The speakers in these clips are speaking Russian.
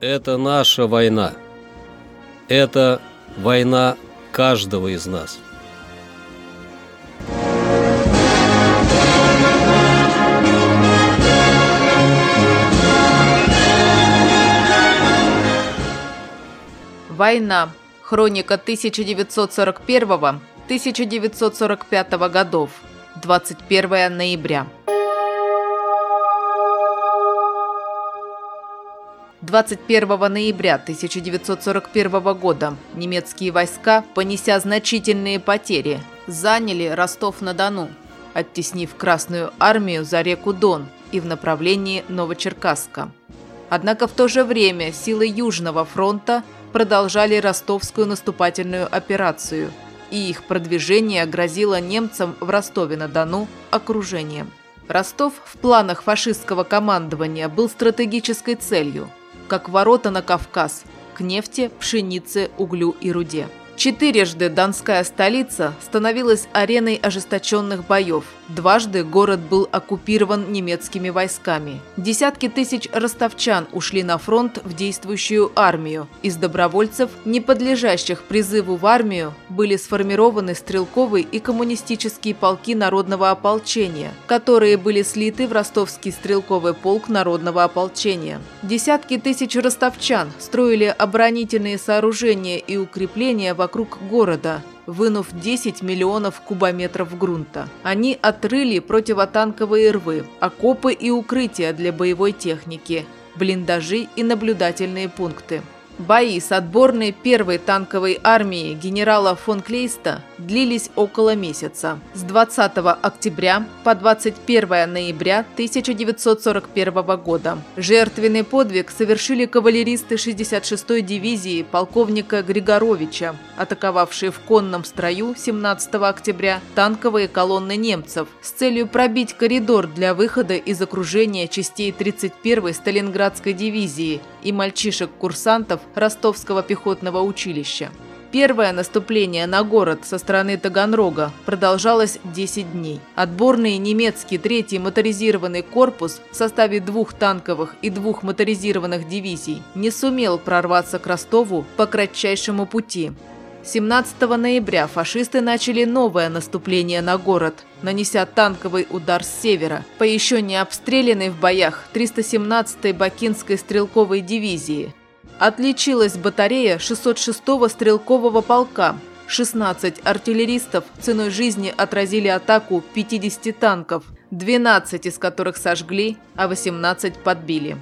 Это наша война. Это война каждого из нас. Война. Хроника 1941-1945 годов. 21 ноября. 21 ноября 1941 года немецкие войска, понеся значительные потери, заняли Ростов-на-Дону, оттеснив Красную армию за реку Дон и в направлении Новочеркасска. Однако в то же время силы Южного фронта продолжали ростовскую наступательную операцию, и их продвижение грозило немцам в Ростове-на-Дону окружением. Ростов в планах фашистского командования был стратегической целью – как ворота на Кавказ, к нефти, пшенице, углю и руде. Четырежды Донская столица становилась ареной ожесточенных боев. Дважды город был оккупирован немецкими войсками. Десятки тысяч ростовчан ушли на фронт в действующую армию. Из добровольцев, не подлежащих призыву в армию, были сформированы стрелковые и коммунистические полки народного ополчения, которые были слиты в ростовский стрелковый полк народного ополчения. Десятки тысяч ростовчан строили оборонительные сооружения и укрепления вокруг вокруг города, вынув 10 миллионов кубометров грунта. Они отрыли противотанковые рвы, окопы и укрытия для боевой техники, блиндажи и наблюдательные пункты. Бои с отборной первой танковой армией генерала фон Клейста длились около месяца. С 20 октября по 21 ноября 1941 года. Жертвенный подвиг совершили кавалеристы 66-й дивизии полковника Григоровича, атаковавшие в конном строю 17 октября танковые колонны немцев с целью пробить коридор для выхода из окружения частей 31-й Сталинградской дивизии и мальчишек-курсантов Ростовского пехотного училища. Первое наступление на город со стороны Таганрога продолжалось 10 дней. Отборный немецкий третий моторизированный корпус в составе двух танковых и двух моторизированных дивизий не сумел прорваться к Ростову по кратчайшему пути. 17 ноября фашисты начали новое наступление на город, нанеся танковый удар с севера по еще не обстрелянной в боях 317-й Бакинской стрелковой дивизии – Отличилась батарея 606-го стрелкового полка. 16 артиллеристов ценой жизни отразили атаку 50 танков, 12 из которых сожгли, а 18 подбили.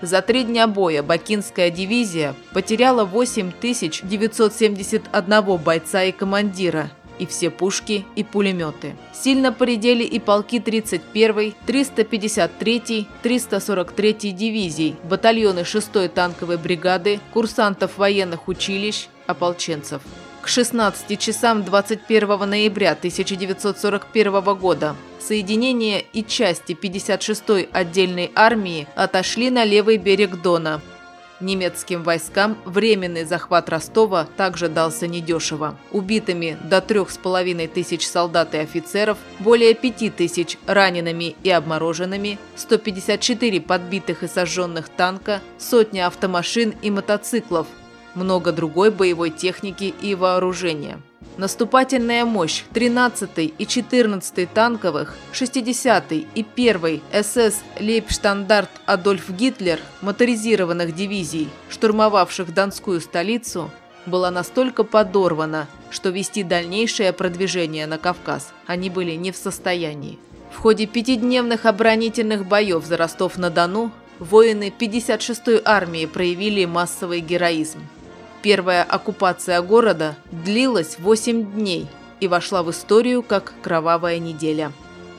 За три дня боя Бакинская дивизия потеряла 8971 бойца и командира – и все пушки и пулеметы. Сильно поредели и полки 31-й, 353-й, 343-й дивизий, батальоны 6-й танковой бригады, курсантов военных училищ, ополченцев. К 16 часам 21 ноября 1941 года соединения и части 56-й отдельной армии отошли на левый берег Дона – Немецким войскам временный захват Ростова также дался недешево. Убитыми до трех с половиной тысяч солдат и офицеров, более пяти тысяч ранеными и обмороженными, 154 подбитых и сожженных танка, сотни автомашин и мотоциклов, много другой боевой техники и вооружения. Наступательная мощь 13-й и 14-й танковых, 60-й и 1-й СС Лейбштандарт Адольф Гитлер моторизированных дивизий, штурмовавших Донскую столицу, была настолько подорвана, что вести дальнейшее продвижение на Кавказ они были не в состоянии. В ходе пятидневных оборонительных боев за Ростов-на-Дону воины 56-й армии проявили массовый героизм. Первая оккупация города длилась 8 дней и вошла в историю как «Кровавая неделя».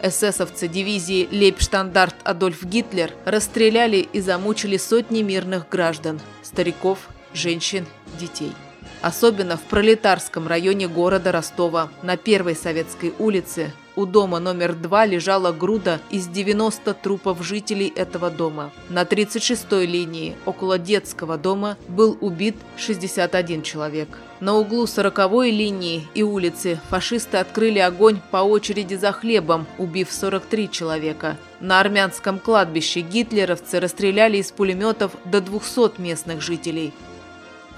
Эсэсовцы дивизии Лейбштандарт Адольф Гитлер расстреляли и замучили сотни мирных граждан, стариков, женщин, детей. Особенно в пролетарском районе города Ростова на Первой Советской улице у дома номер 2 лежала груда из 90 трупов жителей этого дома. На 36-й линии, около детского дома, был убит 61 человек. На углу 40-й линии и улицы фашисты открыли огонь по очереди за хлебом, убив 43 человека. На армянском кладбище гитлеровцы расстреляли из пулеметов до 200 местных жителей.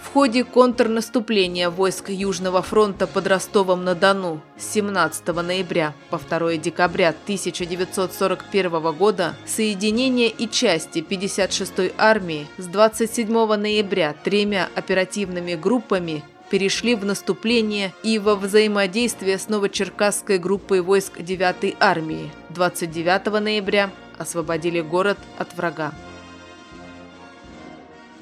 В ходе контрнаступления войск Южного фронта под Ростовом-на-Дону с 17 ноября по 2 декабря 1941 года соединения и части 56-й армии с 27 ноября тремя оперативными группами перешли в наступление и во взаимодействие с Новочеркасской группой войск 9-й армии. 29 ноября освободили город от врага.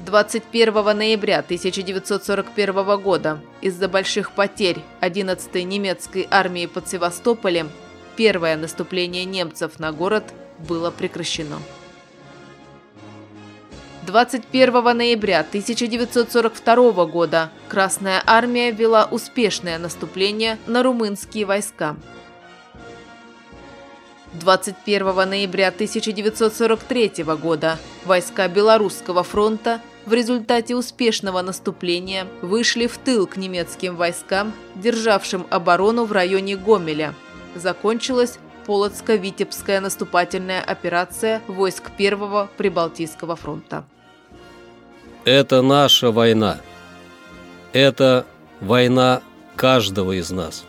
21 ноября 1941 года из-за больших потерь 11-й немецкой армии под Севастополем первое наступление немцев на город было прекращено. 21 ноября 1942 года Красная армия вела успешное наступление на румынские войска. 21 ноября 1943 года войска Белорусского фронта в результате успешного наступления вышли в тыл к немецким войскам, державшим оборону в районе Гомеля. Закончилась Полоцко-Витебская наступательная операция войск Первого Прибалтийского фронта. Это наша война. Это война каждого из нас.